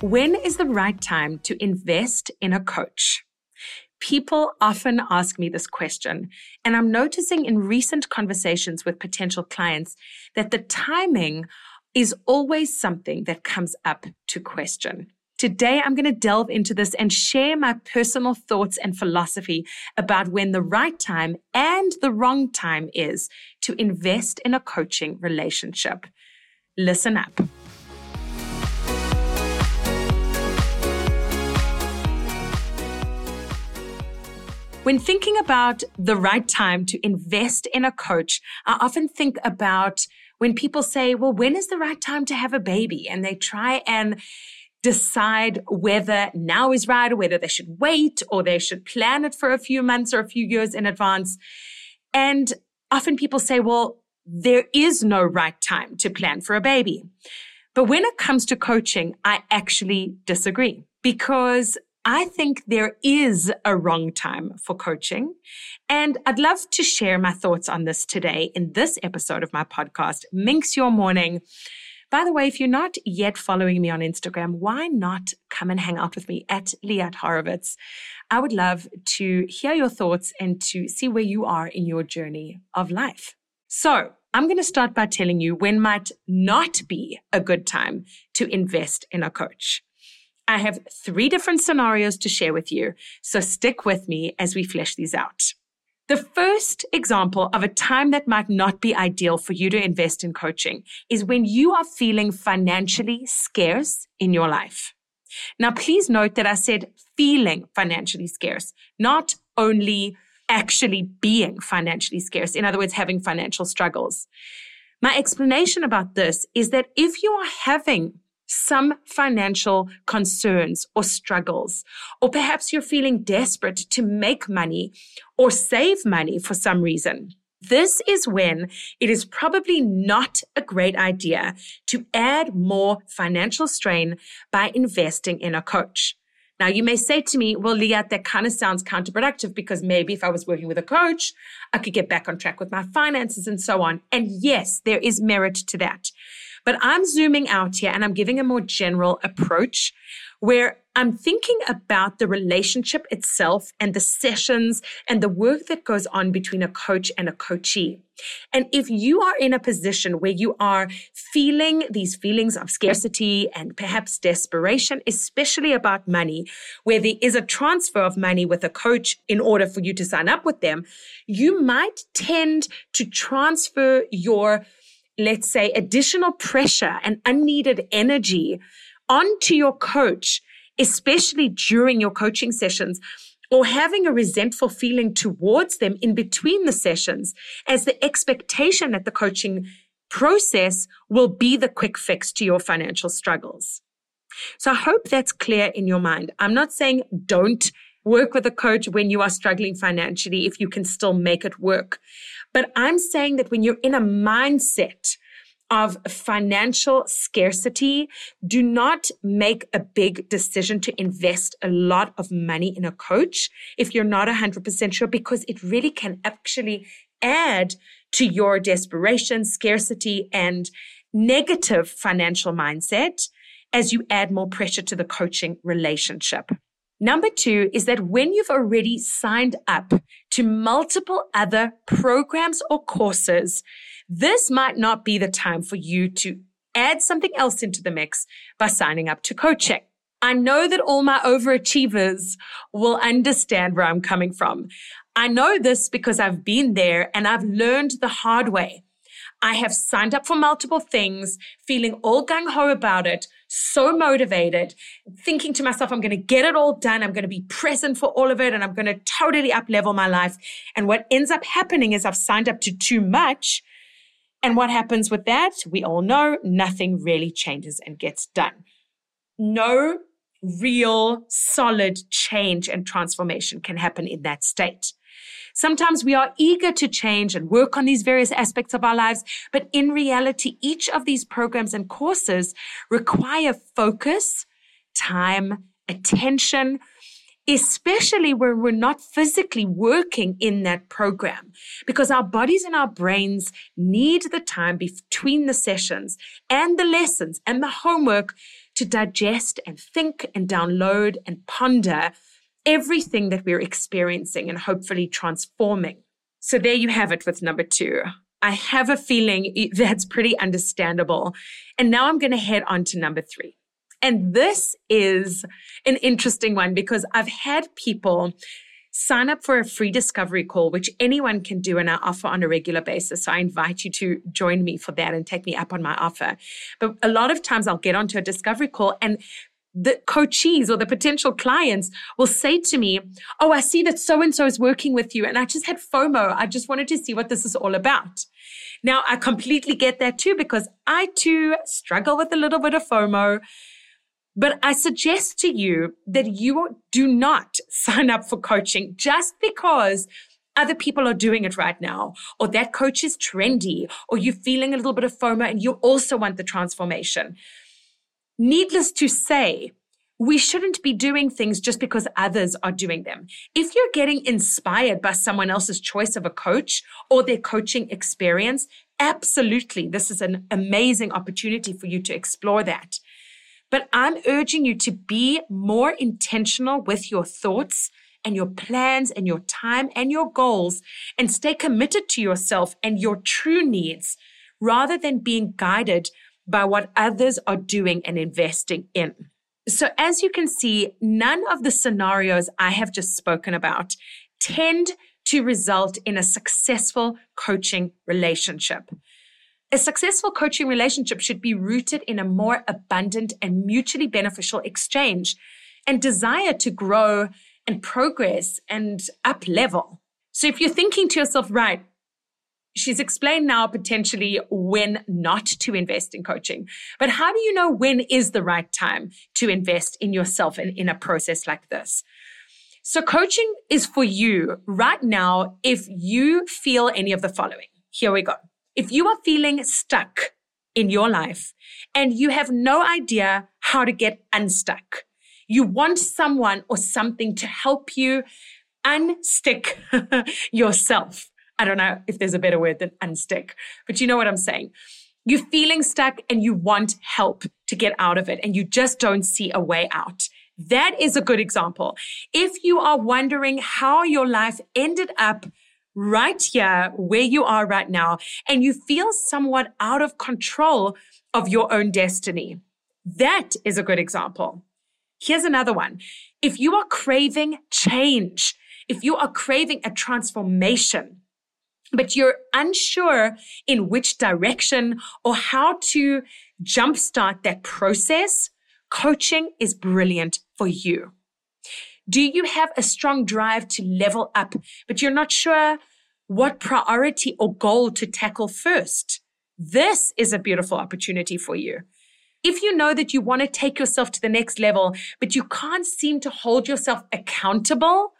When is the right time to invest in a coach? People often ask me this question, and I'm noticing in recent conversations with potential clients that the timing is always something that comes up to question. Today, I'm going to delve into this and share my personal thoughts and philosophy about when the right time and the wrong time is to invest in a coaching relationship. Listen up. When thinking about the right time to invest in a coach, I often think about when people say, well, when is the right time to have a baby? And they try and decide whether now is right or whether they should wait or they should plan it for a few months or a few years in advance. And often people say, well, there is no right time to plan for a baby. But when it comes to coaching, I actually disagree because I think there is a wrong time for coaching. And I'd love to share my thoughts on this today in this episode of my podcast, Minx Your Morning. By the way, if you're not yet following me on Instagram, why not come and hang out with me at Liat Horowitz? I would love to hear your thoughts and to see where you are in your journey of life. So, I'm going to start by telling you when might not be a good time to invest in a coach. I have three different scenarios to share with you, so stick with me as we flesh these out. The first example of a time that might not be ideal for you to invest in coaching is when you are feeling financially scarce in your life. Now, please note that I said feeling financially scarce, not only actually being financially scarce. In other words, having financial struggles. My explanation about this is that if you are having some financial concerns or struggles, or perhaps you're feeling desperate to make money or save money for some reason. This is when it is probably not a great idea to add more financial strain by investing in a coach. Now, you may say to me, well, Liat, that kind of sounds counterproductive because maybe if I was working with a coach, I could get back on track with my finances and so on. And yes, there is merit to that. But I'm zooming out here and I'm giving a more general approach where I'm thinking about the relationship itself and the sessions and the work that goes on between a coach and a coachee. And if you are in a position where you are feeling these feelings of scarcity and perhaps desperation, especially about money, where there is a transfer of money with a coach in order for you to sign up with them, you might tend to transfer your let's say, additional pressure and unneeded energy onto your coach, especially during your coaching sessions, or having a resentful feeling towards them in between the sessions as the expectation that the coaching process will be the quick fix to your financial struggles. So I hope that's clear in your mind. I'm not saying don't work with a coach when you are struggling financially if you can still make it work. But I'm saying that when you're in a mindset of financial scarcity, do not make a big decision to invest a lot of money in a coach if you're not 100% sure, because it really can actually add to your desperation, scarcity, and negative financial mindset as you add more pressure to the coaching relationship. Number two is that when you've already signed up to multiple other programs or courses, this might not be the time for you to add something else into the mix by signing up to coaching. I know that all my overachievers will understand where I'm coming from. I know this because I've been there and I've learned the hard way. I have signed up for multiple things, feeling all gung ho about it, so motivated, thinking to myself, I'm going to get it all done. I'm going to be present for all of it and I'm going to totally up level my life. And what ends up happening is I've signed up to too much. And what happens with that? We all know nothing really changes and gets done. No real solid change and transformation can happen in that state. Sometimes we are eager to change and work on these various aspects of our lives, but in reality, each of these programs and courses require focus, time, attention, especially when we're not physically working in that program, because our bodies and our brains need the time between the sessions and the lessons and the homework to digest and think and download and ponder everything that we're experiencing and hopefully transforming. So there you have it with number two. I have a feeling that's pretty understandable. And now I'm going to head on to number three. And this is an interesting one because I've had people sign up for a free discovery call, which anyone can do and I offer on a regular basis. So I invite you to join me for that and take me up on my offer. But a lot of times I'll get onto a discovery call and the coachees or the potential clients will say to me, Oh, I see that so and so is working with you. And I just had FOMO. I just wanted to see what this is all about. Now, I completely get that too, because I too struggle with a little bit of FOMO. But I suggest to you that you do not sign up for coaching just because other people are doing it right now, or that coach is trendy, or you're feeling a little bit of FOMO and you also want the transformation. Needless to say, we shouldn't be doing things just because others are doing them. If you're getting inspired by someone else's choice of a coach or their coaching experience, absolutely, this is an amazing opportunity for you to explore that. But I'm urging you to be more intentional with your thoughts and your plans and your time and your goals and stay committed to yourself and your true needs rather than being guided by what others are doing and investing in. So, as you can see, none of the scenarios I have just spoken about tend to result in a successful coaching relationship. A successful coaching relationship should be rooted in a more abundant and mutually beneficial exchange and desire to grow and progress and up level. So if you're thinking to yourself, right, she's explained now potentially when not to invest in coaching, but how do you know when is the right time to invest in yourself and in a process like this? So coaching is for you right now if you feel any of the following. Here we go. If you are feeling stuck in your life and you have no idea how to get unstuck, you want someone or something to help you unstick yourself. I don't know if there's a better word than unstick, but you know what I'm saying. You're feeling stuck and you want help to get out of it and you just don't see a way out. That is a good example. If you are wondering how your life ended up right here where you are right now and you feel somewhat out of control of your own destiny. That is a good example. Here's another one. If you are craving change, if you are craving a transformation, but you're unsure in which direction or how to jumpstart that process, coaching is brilliant for you. Do you have a strong drive to level up, but you're not sure what priority or goal to tackle first? This is a beautiful opportunity for you. If you know that you want to take yourself to the next level, but you can't seem to hold yourself accountable,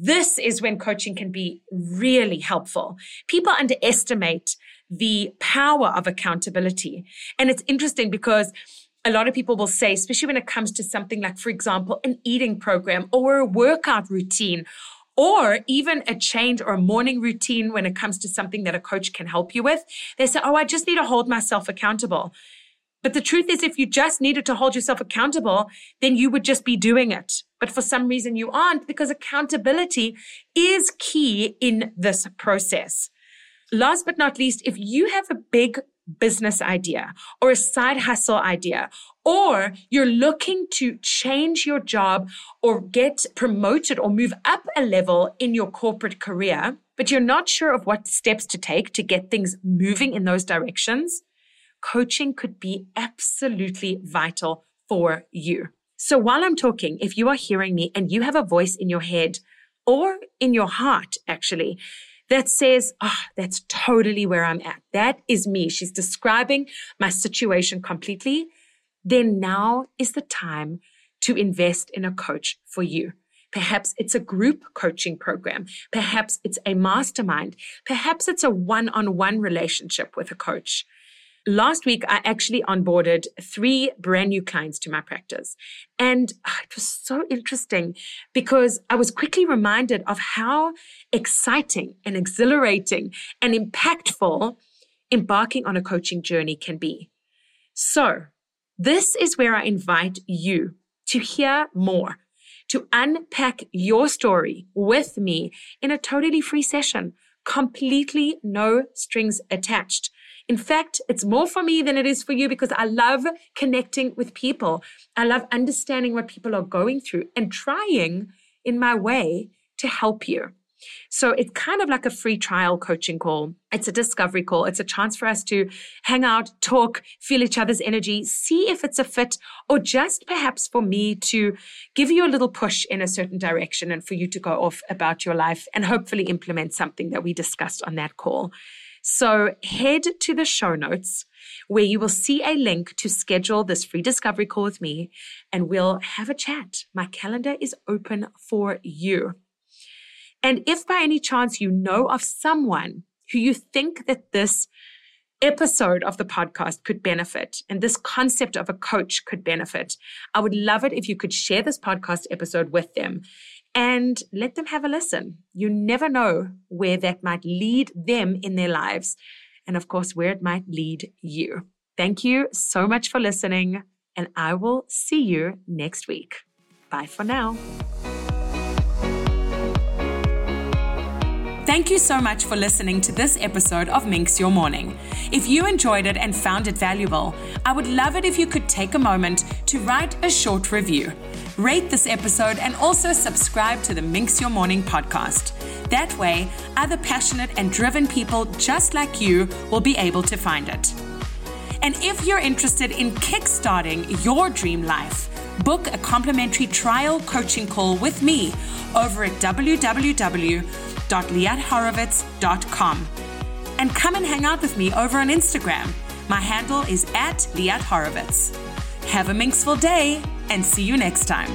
this is when coaching can be really helpful. People underestimate the power of accountability. And it's interesting because a lot of people will say, especially when it comes to something like, for example, an eating program or a workout routine, or even a change or a morning routine when it comes to something that a coach can help you with, they say, Oh, I just need to hold myself accountable. But the truth is, if you just needed to hold yourself accountable, then you would just be doing it. But for some reason you aren't because accountability is key in this process. Last but not least, if you have a big business idea or a side hustle idea, or you're looking to change your job or get promoted or move up a level in your corporate career, but you're not sure of what steps to take to get things moving in those directions, coaching could be absolutely vital for you. So while I'm talking, if you are hearing me and you have a voice in your head or in your heart, actually, that says, oh, that's totally where I'm at. That is me. She's describing my situation completely. Then now is the time to invest in a coach for you. Perhaps it's a group coaching program. Perhaps it's a mastermind. Perhaps it's a one on one relationship with a coach. Last week, I actually onboarded three brand new clients to my practice. And ah, it was so interesting because I was quickly reminded of how exciting and exhilarating and impactful embarking on a coaching journey can be. So, this is where I invite you to hear more, to unpack your story with me in a totally free session, completely no strings attached. In fact, it's more for me than it is for you because I love connecting with people. I love understanding what people are going through and trying in my way to help you. So it's kind of like a free trial coaching call. It's a discovery call. It's a chance for us to hang out, talk, feel each other's energy, see if it's a fit, or just perhaps for me to give you a little push in a certain direction and for you to go off about your life and hopefully implement something that we discussed on that call. So head to the show notes where you will see a link to schedule this free discovery call with me and we'll have a chat. My calendar is open for you. And if by any chance you know of someone who you think that this episode of the podcast could benefit and this concept of a coach could benefit, I would love it if you could share this podcast episode with them and let them have a listen. You never know where that might lead them in their lives. And of course, where it might lead you. Thank you so much for listening, and I will see you next week. Bye for now. Thank you so much for listening to this episode of Minx Your Morning. If you enjoyed it and found it valuable, I would love it if you could take a moment to write a short review. Rate this episode and also subscribe to the Minx Your Morning podcast. That way, other passionate and driven people just like you will be able to find it. And if you're interested in kickstarting your dream life, book a complimentary trial coaching call with me over at www.liathorowitz.com. And come and hang out with me over on Instagram. My handle is at Liat Horowitz. Have a minxful day and see you next time.